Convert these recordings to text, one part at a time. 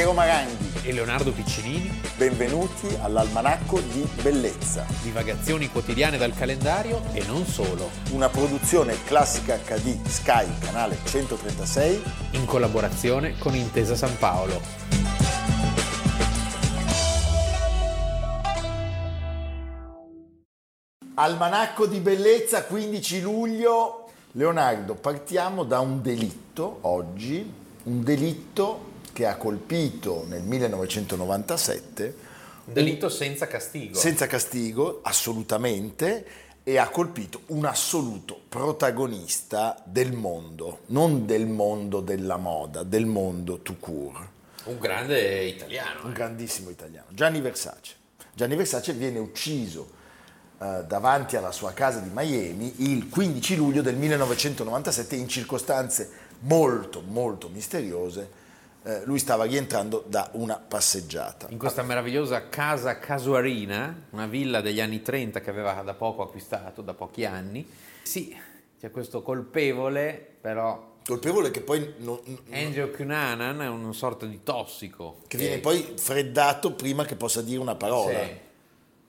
Piero Maranghi e Leonardo Piccinini. Benvenuti all'Almanacco di Bellezza. Divagazioni quotidiane dal calendario e non solo. Una produzione classica HD Sky, canale 136. In collaborazione con Intesa San Paolo. Almanacco di Bellezza, 15 luglio. Leonardo, partiamo da un delitto oggi, un delitto che ha colpito nel 1997. Un delitto senza castigo. Senza castigo, assolutamente, e ha colpito un assoluto protagonista del mondo, non del mondo della moda, del mondo tout court. Un grande italiano. Un eh. grandissimo italiano, Gianni Versace. Gianni Versace viene ucciso eh, davanti alla sua casa di Miami il 15 luglio del 1997 in circostanze molto molto misteriose eh, lui stava rientrando da una passeggiata. In questa meravigliosa casa casuarina, una villa degli anni 30 che aveva da poco acquistato, da pochi anni. Sì, c'è questo colpevole, però colpevole che poi non, non, Angelo Cunanan è una sorta di tossico che, che viene poi freddato prima che possa dire una parola sì.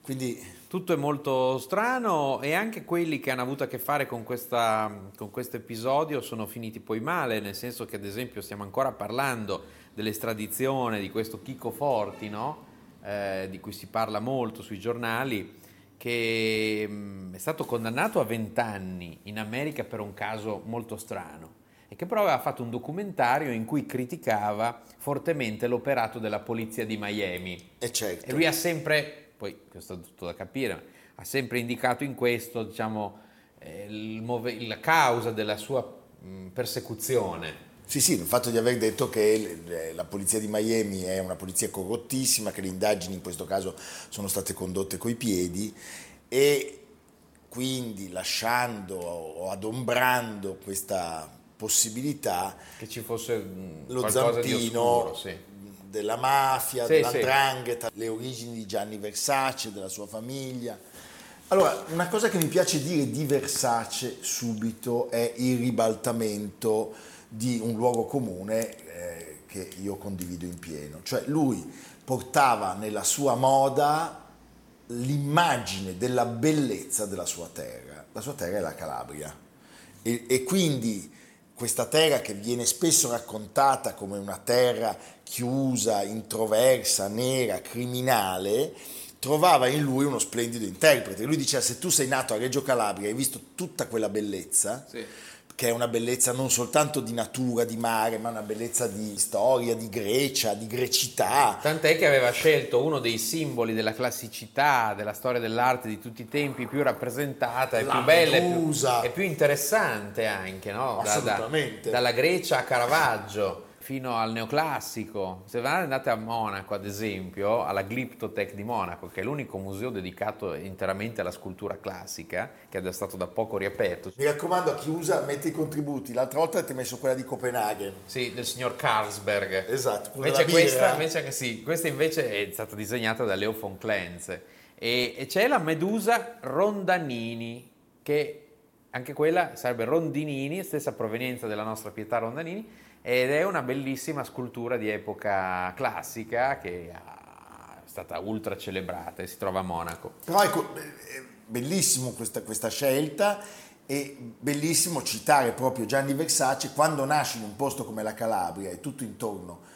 quindi tutto è molto strano e anche quelli che hanno avuto a che fare con, questo episodio sono finiti poi male, nel senso che ad esempio stiamo ancora parlando dell'estradizione di questo Chico Forti, no? eh, di cui si parla molto sui giornali, che mh, mm, è stato condannato a 20 anni in America per un caso molto strano e che però aveva fatto un documentario in cui criticava fortemente l'operato della polizia di Miami. E, certo. e lui ha sempre poi questo è tutto da capire, ha sempre indicato in questo diciamo, eh, il, la causa della sua persecuzione. Sì, sì, il fatto di aver detto che la polizia di Miami è una polizia corrottissima, che le indagini in questo caso sono state condotte coi piedi e quindi lasciando o adombrando questa possibilità che ci fosse lo zampino oscuro, sì della mafia, sì, della sì. le origini di Gianni Versace, della sua famiglia. Allora, una cosa che mi piace dire di Versace subito è il ribaltamento di un luogo comune eh, che io condivido in pieno. Cioè lui portava nella sua moda l'immagine della bellezza della sua terra. La sua terra è la Calabria. E, e quindi questa terra che viene spesso raccontata come una terra chiusa, introversa, nera, criminale, trovava in lui uno splendido interprete. Lui diceva se tu sei nato a Reggio Calabria e hai visto tutta quella bellezza, sì che è una bellezza non soltanto di natura, di mare, ma una bellezza di storia, di Grecia, di grecità. Tant'è che aveva scelto uno dei simboli della classicità, della storia dell'arte di tutti i tempi, più rappresentata e più bella e più, e più, interessante anche, no? Assolutamente. Da, da, dalla Grecia a Caravaggio fino al neoclassico. Se andate a Monaco, ad esempio, alla Glyptothek di Monaco, che è l'unico museo dedicato interamente alla scultura classica, che è stato da poco riaperto. Mi raccomando a chi usa, metti i contributi. L'altra volta ti ho messo quella di Copenaghen. Sì, del signor Carlsberg. Esatto. Invece questa, invece, sì, questa invece è stata disegnata da Leo von Klenze. E, e c'è la Medusa Rondanini, che anche quella sarebbe Rondinini, stessa provenienza della nostra Pietà Rondanini, ed è una bellissima scultura di epoca classica che è stata ultra celebrata e si trova a Monaco. Però ecco, bellissimo questa, questa scelta e bellissimo citare proprio Gianni Versace quando nasce in un posto come la Calabria e tutto intorno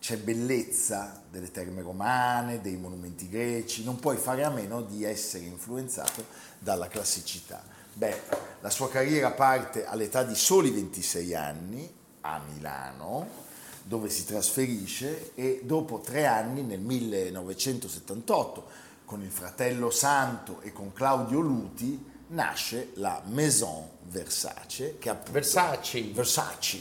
c'è bellezza delle terme romane, dei monumenti greci, non puoi fare a meno di essere influenzato dalla classicità. Beh, la sua carriera parte all'età di soli 26 anni, a Milano, dove si trasferisce e dopo tre anni, nel 1978, con il fratello Santo e con Claudio Luti, nasce la Maison Versace, che, appunto, Versace. Versace,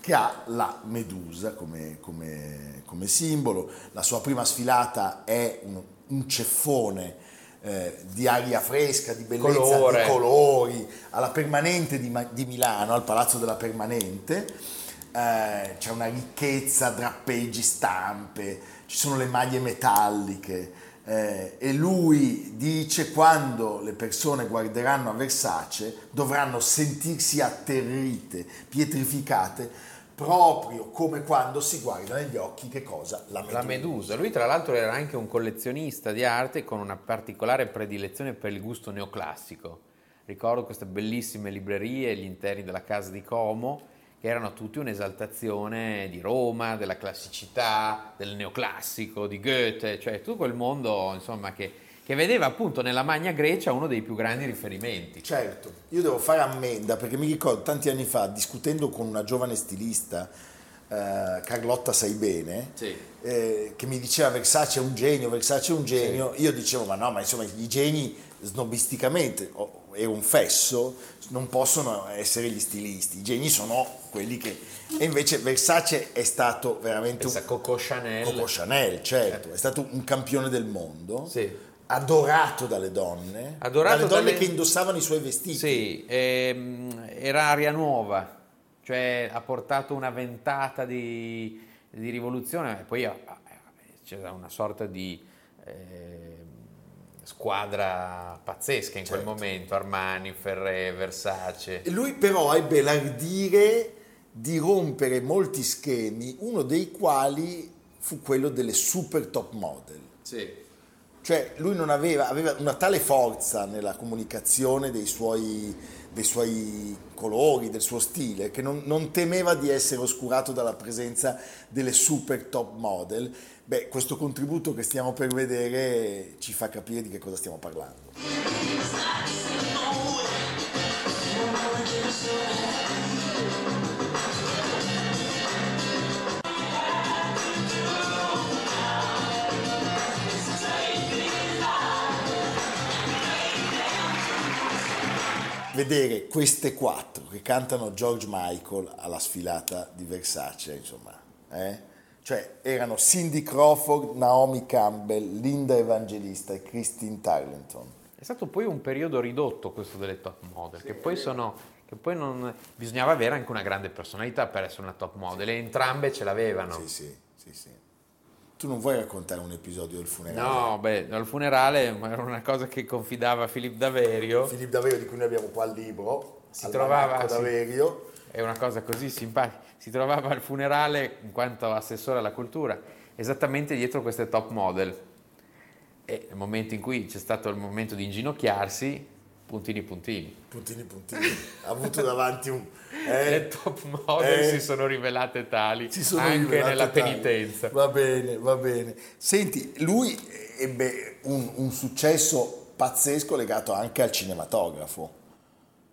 che ha la medusa come, come, come, simbolo. La sua prima sfilata è un, un ceffone eh, di aria fresca, di bellezza, Colore. di colori, alla Permanente di, di, Milano, al Palazzo della Permanente. Eh, c'è una ricchezza, drappeggi, stampe, ci sono le maglie metalliche. Eh, e lui dice quando le persone guarderanno a Versace dovranno sentirsi atterrite, pietrificate proprio come quando si guarda negli occhi che cosa? La medusa. La medusa. Lui tra l'altro era anche un collezionista di arte con una particolare predilezione per il gusto neoclassico. Ricordo queste bellissime librerie, gli interni della casa di Como, che erano tutti un'esaltazione di Roma, della classicità, del neoclassico, di Goethe, cioè tutto quel mondo insomma, che, che vedeva appunto nella Magna Grecia uno dei più grandi riferimenti. Certo, io devo fare ammenda perché mi ricordo tanti anni fa discutendo con una giovane stilista, eh, Carlotta Sai Bene, sì. eh, che mi diceva Versace è un genio, Versace è un genio, sì. io dicevo ma no, ma insomma i geni snobisticamente, è un fesso, non possono essere gli stilisti, i geni sono quelli che... E invece Versace è stato veramente Pensa, un... Coco Chanel. Coco Chanel, certo, eh. è stato un campione del mondo. Sì. Adorato dalle donne, adorato dalle donne dalle... che indossavano i suoi vestiti. Sì, ehm, era aria nuova, cioè ha portato una ventata di, di rivoluzione e poi c'era una sorta di... Eh, squadra pazzesca in certo. quel momento, Armani, Ferré, Versace. Lui però ebbe l'ardire di rompere molti schemi, uno dei quali fu quello delle super top model. Sì. Cioè lui non aveva, aveva una tale forza nella comunicazione dei suoi, dei suoi colori, del suo stile, che non, non temeva di essere oscurato dalla presenza delle super top model Beh, questo contributo che stiamo per vedere ci fa capire di che cosa stiamo parlando. Vedere queste quattro che cantano George Michael alla sfilata di Versace, insomma, eh? cioè erano Cindy Crawford, Naomi Campbell, Linda Evangelista e Christine Tarleton. È stato poi un periodo ridotto questo delle top model, sì, che poi sono che poi non, bisognava avere anche una grande personalità per essere una top model e entrambe ce l'avevano. Sì, sì, sì, sì. Tu non vuoi raccontare un episodio del funerale? No, beh, al funerale era una cosa che confidava Filippo Daverio. Filippo Daverio, di cui noi abbiamo qua il libro. Si trovava... Daverio. Sì, è una cosa così simpatica si trovava al funerale in quanto assessore alla cultura, esattamente dietro queste top model. E nel momento in cui c'è stato il momento di inginocchiarsi, puntini puntini. Puntini puntini. Ha avuto davanti un... Eh, Le top model eh, si sono rivelate tali sono anche rivelate nella tali. penitenza. Va bene, va bene. Senti, lui ebbe un, un successo pazzesco legato anche al cinematografo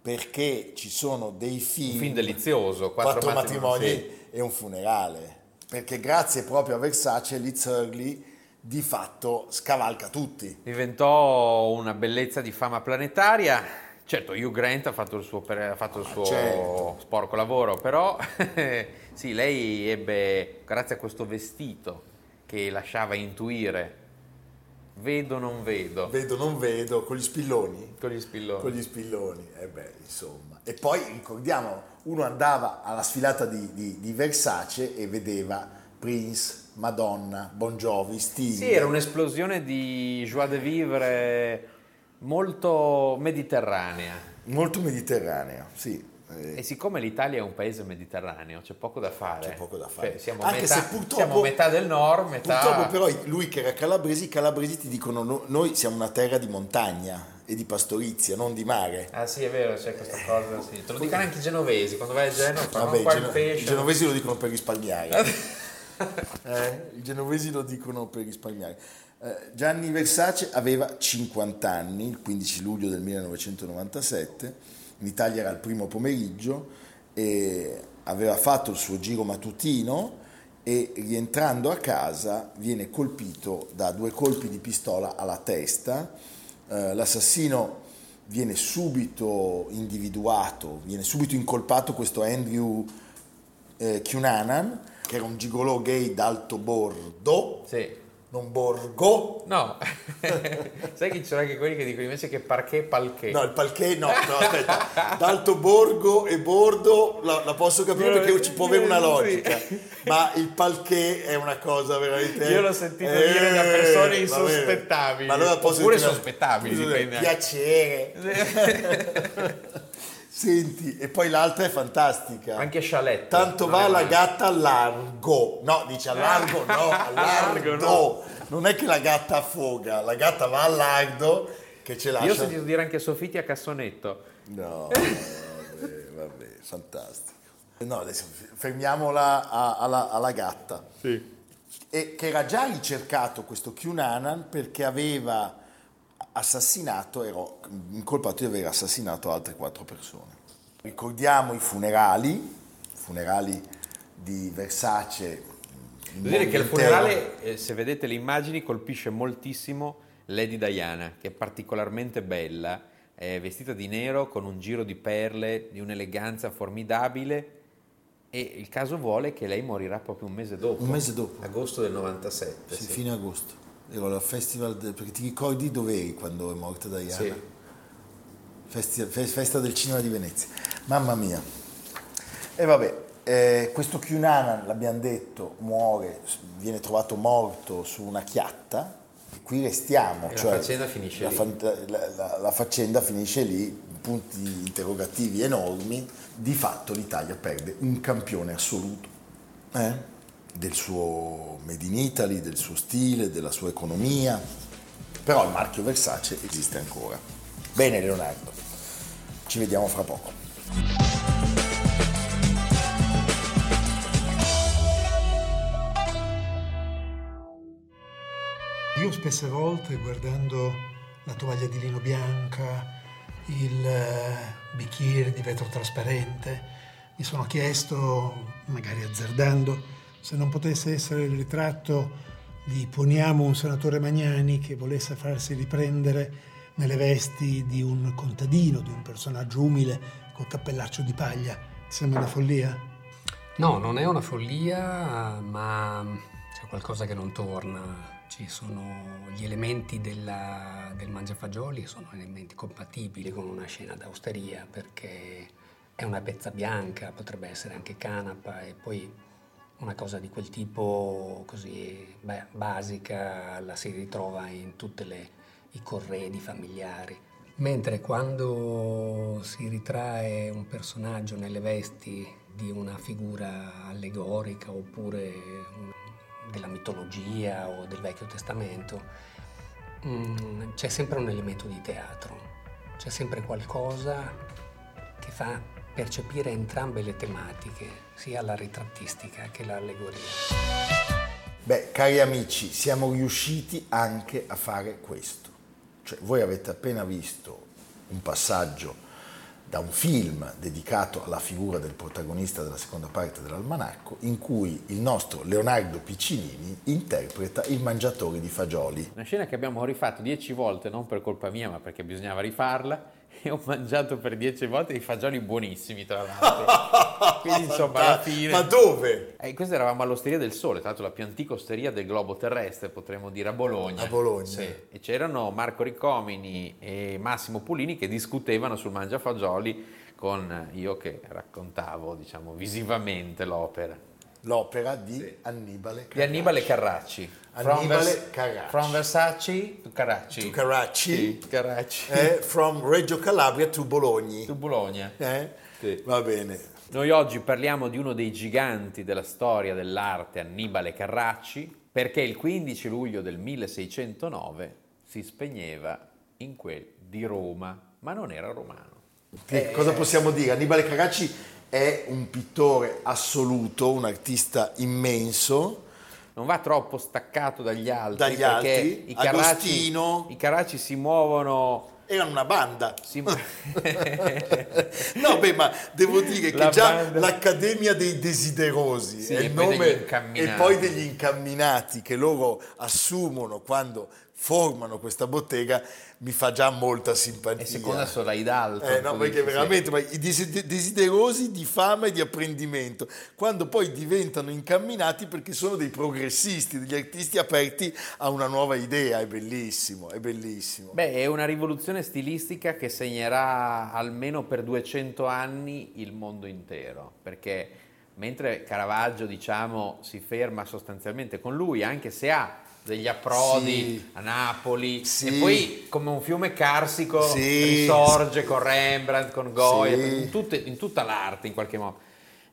perché ci sono dei film, un film delizioso, quattro, quattro matrimoni, matrimoni e un funerale, perché grazie proprio a Versace Liz Hurley di fatto scavalca tutti. Diventò una bellezza di fama planetaria. Certo, Hugh Grant ha fatto il suo, ha fatto il suo certo. sporco lavoro, però sì, lei ebbe, grazie a questo vestito che lasciava intuire Vedo, non vedo. Vedo, non vedo, con gli spilloni? Con gli spilloni. Con gli spilloni, e eh beh, insomma. E poi ricordiamo, uno andava alla sfilata di, di, di Versace e vedeva Prince, Madonna, Bon Jovi, Sting. Sì, era un'esplosione di joie de vivre molto mediterranea. Molto mediterranea, sì. E siccome l'Italia è un paese mediterraneo, c'è poco da fare. C'è poco da fare. Cioè, siamo, Anche metà, se purtroppo, siamo metà del nord, metà... Purtroppo però lui che era calabresi, i calabresi ti dicono no, noi siamo una terra di montagna e di pastorizia, non di mare. Ah sì, è vero, c'è questa cosa, sì. Te lo dicono anche i genovesi, quando vai a Genova, Vabbè, qua Geno- I genovesi lo dicono per risparmiare. eh, I genovesi lo dicono per risparmiare. Eh, Gianni Versace aveva 50 anni, il 15 luglio del 1997 in Italia era il primo pomeriggio e aveva fatto il suo giro mattutino e rientrando a casa viene colpito da due colpi di pistola alla testa. Eh, l'assassino viene subito individuato, viene subito incolpato questo Andrew eh, Cunanan, che era un gigolò gay d'alto bordo. Sì non Borgo. No, sai che ci sono anche quelli che dicono invece che parquet palché. No, il palché no, no aspetta, d'alto borgo e bordo la, la posso capire perché ci può avere una logica, sì. ma il palché è una cosa veramente... Io l'ho sentito eh, dire da persone insospettabili, ma allora posso oppure sospettabili, dipende. Piacere. Senti, e poi l'altra è fantastica. Anche Chalet. Tanto va la gatta a largo. No, dice a largo, no, a largo. No. Non è che la gatta affoga, la gatta va a largo che ce lascia. Io ho sentito dire anche Sofiti a cassonetto. No, vabbè, vabbè, fantastico. No, adesso fermiamola a, alla, alla, gatta. Sì. E che era già ricercato questo Cunanan perché aveva assassinato, ero incolpato di aver assassinato altre quattro persone. Ricordiamo i funerali, funerali di Versace. Devo dire che il funerale, eh, se vedete le immagini, colpisce moltissimo Lady Diana, che è particolarmente bella, è vestita di nero con un giro di perle, di un'eleganza formidabile e il caso vuole che lei morirà proprio un mese dopo. Un mese dopo. Agosto del 97. Sì, sì. fine agosto ero al festival, de, perché ti ricordi dove eri quando è morta Diana? Sì. Festival, festa del cinema di Venezia. Mamma mia. E vabbè, eh, questo Cunanan, l'abbiamo detto, muore, viene trovato morto su una chiatta, e qui restiamo. Cioè, la faccenda finisce la, lì. La, la, la, faccenda finisce lì, punti interrogativi enormi. Di fatto l'Italia perde un campione assoluto. Eh? Del suo Made in Italy, del suo stile, della sua economia, però il marchio Versace esiste ancora. Bene Leonardo, ci vediamo fra poco. Io spesse volte guardando la tovaglia di lino bianca, il eh, bicchiere di vetro trasparente, mi sono chiesto, magari azzardando, se non potesse essere il ritratto di poniamo un senatore Magnani che volesse farsi riprendere nelle vesti di un contadino, di un personaggio umile col cappellaccio di paglia. Sembra una follia? No, non è una follia, ma c'è qualcosa che non torna. Ci sono gli elementi della, del mangiafagioli, sono elementi compatibili con una scena d'austeria perché è una pezza bianca, potrebbe essere anche canapa e poi una cosa di quel tipo così beh, basica la si ritrova in tutti i corredi familiari. Mentre quando si ritrae un personaggio nelle vesti di una figura allegorica oppure della mitologia o del Vecchio Testamento, mm, c'è sempre un elemento di teatro, c'è sempre qualcosa che fa percepire entrambe le tematiche, sia la ritrattistica che l'allegoria. Beh, cari amici, siamo riusciti anche a fare questo. Cioè, voi avete appena visto un passaggio da un film dedicato alla figura del protagonista della seconda parte dell'almanacco, in cui il nostro Leonardo Piccinini interpreta il mangiatore di fagioli. Una scena che abbiamo rifatto dieci volte, non per colpa mia, ma perché bisognava rifarla e ho mangiato per dieci volte i fagioli buonissimi, tra l'altro. Quindi insomma, alla fine... Ma dove? Eh, questo eravamo all'Osteria del Sole, tra l'altro la più antica osteria del globo terrestre, potremmo dire a Bologna. A Bologna. Sì. E c'erano Marco Riccomini e Massimo Pulini che discutevano sul mangiafagioli con io che raccontavo, diciamo, visivamente l'opera l'opera di sì. Annibale Carracci. Di Annibale Carracci. Annibale from Carracci. From Versace to Carracci. To Carracci. Sì, Carracci. Eh, from Reggio Calabria to Bologna. To Bologna. Eh? Sì. Va bene. Noi oggi parliamo di uno dei giganti della storia dell'arte, Annibale Carracci, perché il 15 luglio del 1609 si spegneva in quel di Roma, ma non era romano. Eh, cosa possiamo dire? Annibale Carracci è un pittore assoluto, un artista immenso. Non va troppo staccato dagli altri. Dagli altri. I caracci, I caracci si muovono erano una banda. Sì, ma... no, beh, ma devo dire che La già banda... l'Accademia dei Desiderosi sì, è il nome e poi degli incamminati che loro assumono quando formano questa bottega mi fa già molta simpatia. E seconda Sorai d'alto. Eh, no, perché veramente ma i desiderosi di fama e di apprendimento, quando poi diventano incamminati perché sono dei progressisti, degli artisti aperti a una nuova idea, è bellissimo, è bellissimo. Beh, è una rivoluzione stilistica che segnerà almeno per 200 anni il mondo intero, perché mentre Caravaggio, diciamo, si ferma sostanzialmente con lui, anche se ha degli approdi sì. a Napoli sì. e poi come un fiume carsico sì. risorge con Rembrandt, con Goya, in, tutte, in, tutta l'arte in qualche modo.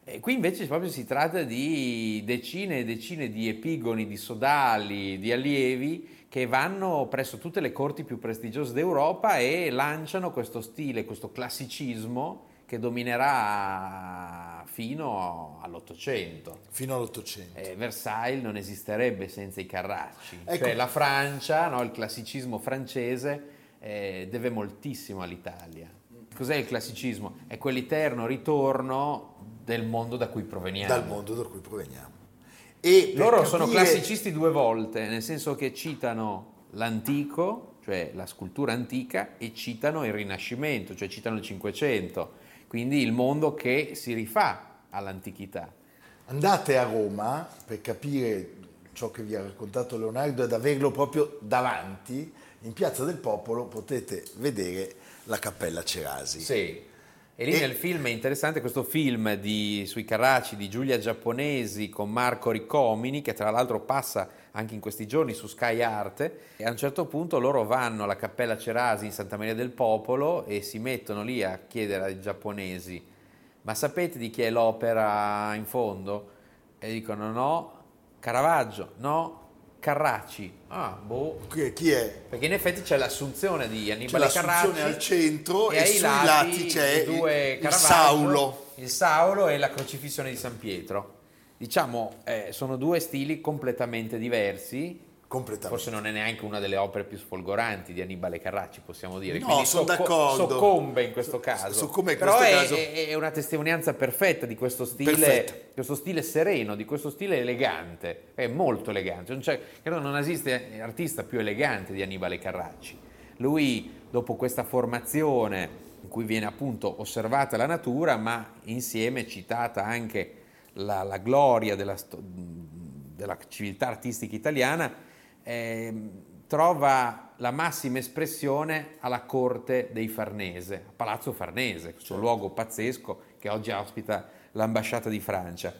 E qui invece proprio si tratta di decine e decine di epigoni, di sodali, di allievi che vanno presso tutte le corti più prestigiose d'Europa e lanciano questo stile, questo classicismo che dominerà fino all'Ottocento. Fino all'Ottocento. Eh, Versailles non esisterebbe senza i Carracci. Ecco. Cioè la Francia, no, il classicismo francese, eh, deve moltissimo all'Italia. Cos'è il classicismo? È quell'eterno ritorno del mondo da cui proveniamo. Dal mondo da cui proveniamo. E Loro capire... sono classicisti due volte, nel senso che citano l'antico, cioè la scultura antica, e citano il Rinascimento, cioè citano il Cinquecento quindi il mondo che si rifà all'antichità. Andate a Roma per capire ciò che vi ha raccontato Leonardo ed averlo proprio davanti, in Piazza del Popolo potete vedere la Cappella Cerasi. Sì, e lì e... nel film è interessante questo film di, sui Carracci di Giulia Giapponesi con Marco Riccomini, che tra l'altro passa anche in questi giorni su Sky Arte. E a un certo punto loro vanno alla Cappella Cerasi in Santa Maria del Popolo e si mettono lì a chiedere ai giapponesi: Ma sapete di chi è l'opera in fondo? E dicono: No, Caravaggio, no, Carracci. Ah, boh. Chi è? Perché in effetti c'è l'assunzione di Annibale c'è Carracci. al centro e, e sui lati, lati c'è il, il Saulo. Il Saulo e la crocifissione di San Pietro. Diciamo, eh, sono due stili completamente diversi Forse non è neanche una delle opere più sfolgoranti di Annibale Carracci, possiamo dire. No, Quindi sono socco- d'accordo. Soccombe in questo caso. Soccombe in Però questo è, caso. è una testimonianza perfetta di questo stile, questo stile sereno, di questo stile elegante. È molto elegante. Non credo non esiste artista più elegante di Annibale Carracci. Lui, dopo questa formazione in cui viene appunto osservata la natura, ma insieme citata anche la, la gloria della, della civiltà artistica italiana, eh, trova la massima espressione alla corte dei Farnese, a Palazzo Farnese, questo certo. luogo pazzesco che oggi ospita l'ambasciata di Francia.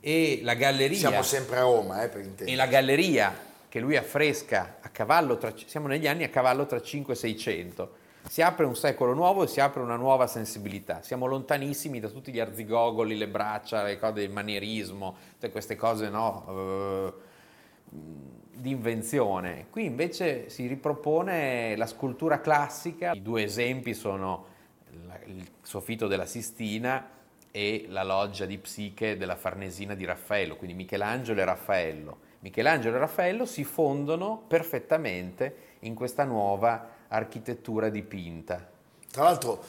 E la galleria... Siamo sempre a Roma, eh, per intendere. E la galleria che lui affresca a cavallo, tra, siamo negli anni a cavallo tra 5 e 600. Si apre un secolo nuovo e si apre una nuova sensibilità. Siamo lontanissimi da tutti gli arzigogoli, le braccia, le cose del manierismo, tutte queste cose, no? Uh, di invenzione. Qui invece si ripropone la scultura classica. I due esempi sono il soffitto della Sistina e la loggia di Psiche della Farnesina di Raffaello, quindi Michelangelo e Raffaello. Michelangelo e Raffaello si fondono perfettamente in questa nuova architettura dipinta. Tra l'altro,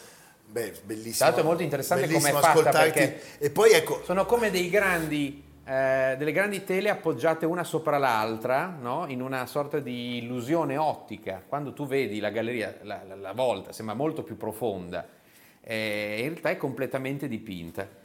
beh, bellissimo. Tra l'altro è molto interessante come è fatta perché e poi ecco, sono come dei grandi eh, delle grandi tele appoggiate una sopra l'altra, no? in una sorta di illusione ottica. Quando tu vedi la galleria, la, la, la volta sembra molto più profonda, eh, in realtà è completamente dipinta.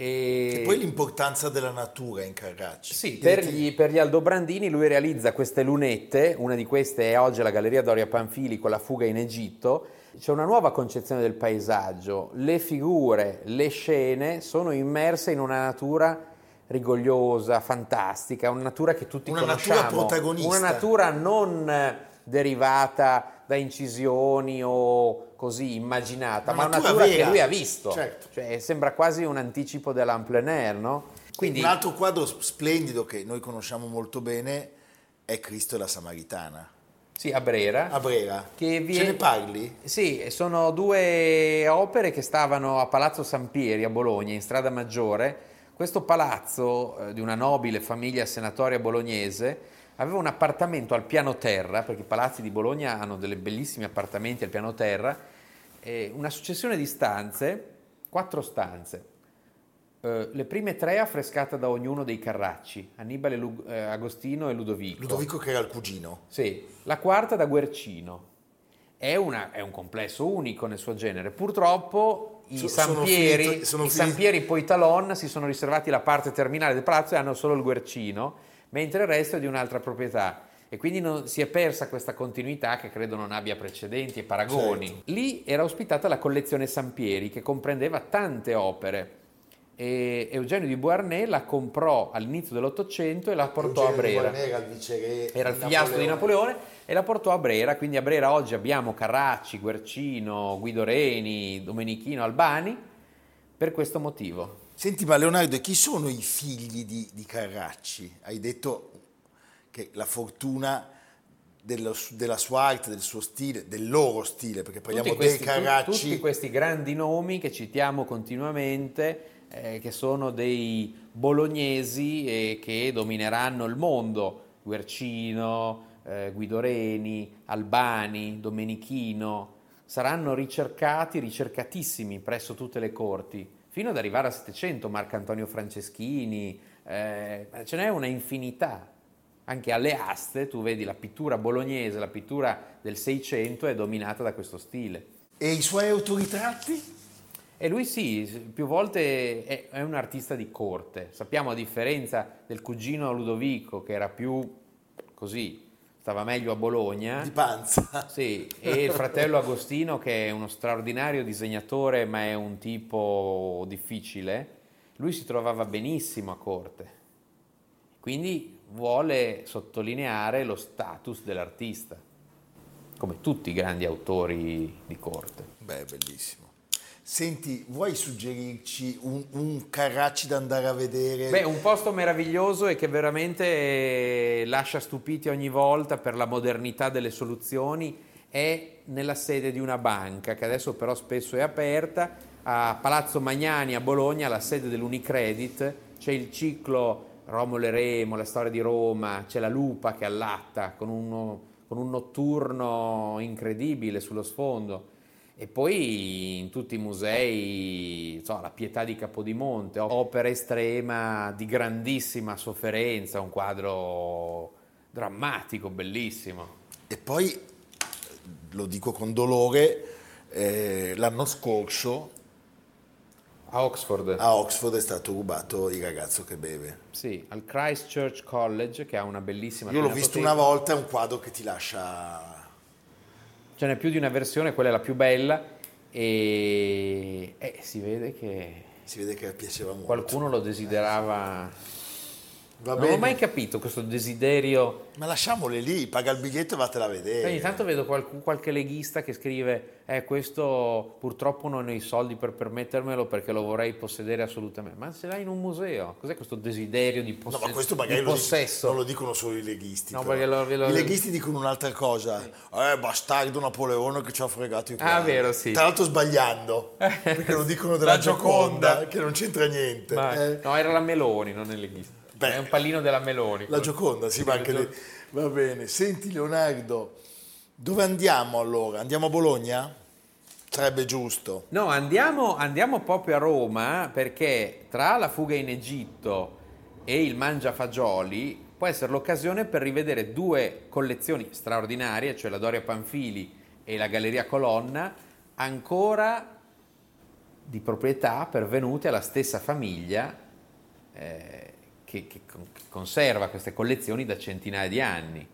E... e, poi l'importanza della natura in Carracci. Sì, per gli, per gli, Aldobrandini lui realizza queste lunette, una di queste è oggi alla Galleria Doria Panfili con la fuga in Egitto. C'è una nuova concezione del paesaggio, le figure, le scene sono immerse in una natura rigogliosa, fantastica, una natura che tutti una conosciamo. Una natura protagonista. Una natura non derivata da incisioni o così immaginata, una ma una natura vera. che lui ha visto. Certo. Cioè, sembra quasi un anticipo dell'Amplein Air, no? Quindi... Un altro quadro splendido che noi conosciamo molto bene è Cristo e la Samaritana. Sì, a Brera. A Brera. Che viene... Ce ne parli? Sì, sono due opere che stavano a Palazzo Sampieri a Bologna, in strada maggiore, questo palazzo eh, di una nobile famiglia senatoria bolognese aveva un appartamento al piano terra, perché i palazzi di Bologna hanno delle bellissimi appartamenti al piano terra, una successione di stanze, quattro stanze. Eh, le prime tre affrescate da ognuno dei Carracci, Annibale, Lu- eh, Agostino e Ludovico. Ludovico che era il cugino. Sì, la quarta da Guercino. È, una, è un complesso unico nel suo genere. Purtroppo i Sampieri, finito, i Sampieri Poitalon si sono riservati la parte terminale del palazzo e hanno solo il guercino, mentre il resto è di un'altra proprietà. E quindi non, si è persa questa continuità che credo non abbia precedenti e paragoni. Certo. Lì era ospitata la collezione Sampieri che comprendeva tante opere e Eugenio di Beauharnais la comprò all'inizio dell'Ottocento e la portò Eugenio a Brera. Era il, vice era il figliastro di Napoleone e la portò a Brera, quindi a Brera oggi abbiamo Carracci, Guercino, Guido Reni, Domenichino, Albani, per questo motivo. Senti, ma Leonardo, chi sono i figli di, di Carracci? Hai detto che la fortuna dello, della sua arte, del suo stile, del loro stile, perché parliamo tutti questi, dei Carracci. Tutti questi grandi nomi che citiamo continuamente eh, che sono dei bolognesi e che domineranno il mondo, Guercino, eh, Guido Reni, Albani, Domenichino, saranno ricercati, ricercatissimi presso tutte le corti, fino ad arrivare a 700, Marcantonio Franceschini, eh, ce n'è una infinità. Anche alle aste tu vedi la pittura bolognese, la pittura del Seicento è dominata da questo stile. E i suoi autoritratti? E lui sì, più volte è, è, un artista di corte. Sappiamo a differenza del cugino Ludovico che era più così, stava meglio a Bologna. Di panza. Sì, e il fratello Agostino che è uno straordinario disegnatore ma è un tipo difficile. Lui si trovava benissimo a corte. Quindi vuole sottolineare lo status dell'artista, come tutti i grandi autori di corte. Beh, bellissimo. Senti, vuoi suggerirci un, un Carracci da andare a vedere? Beh, un posto meraviglioso e che veramente lascia stupiti ogni volta per la modernità delle soluzioni è nella sede di una banca che adesso però spesso è aperta a Palazzo Magnani a Bologna, la sede dell'Unicredit, c'è il ciclo Romolo e Remo, la storia di Roma, c'è la lupa che allatta con, uno, con un notturno incredibile sullo sfondo e poi in tutti i musei, so, la Pietà di Capodimonte, opera estrema di grandissima sofferenza, un quadro drammatico, bellissimo. E poi, lo dico con dolore, eh, l'anno scorso a Oxford. A Oxford è stato rubato il ragazzo che beve. Sì, al Christ Church College che ha una bellissima... Io l'ho visto una volta, è un quadro che ti lascia ce n'è più di una versione, quella è la più bella e eh, si vede che... Si vede che piaceva molto. Qualcuno lo desiderava Va non bene. ho mai capito questo desiderio. Ma lasciamole lì, paga il biglietto e vatela a vedere. Ogni tanto vedo qualche, qualche leghista che scrive: Eh, questo purtroppo non ho i soldi per permettermelo perché lo vorrei possedere assolutamente. Ma se l'hai in un museo, cos'è questo desiderio di, posse- no, ma questo magari lo possesso? non lo dicono solo i leghisti. No, lo, lo, I leghisti dicono un'altra cosa: sì. Eh, bastardo Napoleone che ci ha fregato i cuori. Ah, vero, sì. Tra l'altro sbagliando, perché lo dicono della Gioconda, Gioconda, che non c'entra niente. Ma, eh. No, era la Meloni, non il leghista. Beh, è un pallino della Meloni. La Gioconda, sì, ma anche lì. Va bene. Senti Leonardo, dove andiamo allora? Andiamo a Bologna? Sarebbe giusto. No, andiamo, andiamo proprio a Roma perché tra la fuga in Egitto e il mangiafagioli può essere l'occasione per rivedere due collezioni straordinarie, cioè la Doria Panfili e la Galleria Colonna, ancora di proprietà pervenute alla stessa famiglia. Eh, che, che, conserva queste collezioni da centinaia di anni.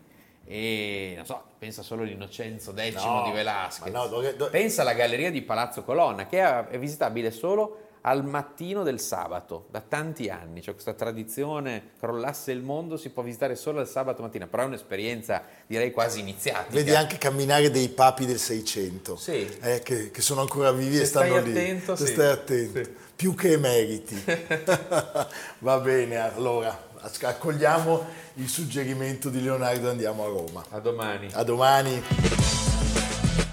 E non so, pensa solo all'Innocenzo X no, di Velasquez. No, dove, dove... Pensa alla galleria di Palazzo Colonna, che è visitabile solo al mattino del sabato, da tanti anni. C'è questa tradizione, crollasse il mondo, si può visitare solo il sabato mattina, però è un'esperienza direi quasi iniziatica. Vedi anche camminare dei papi del Seicento, sì. eh, che, che, sono ancora vivi Se e stanno lì. Attento, Se sì. stai attento, sì. più che meriti. Va bene, allora accogliamo il suggerimento di Leonardo andiamo a Roma. A domani. A domani.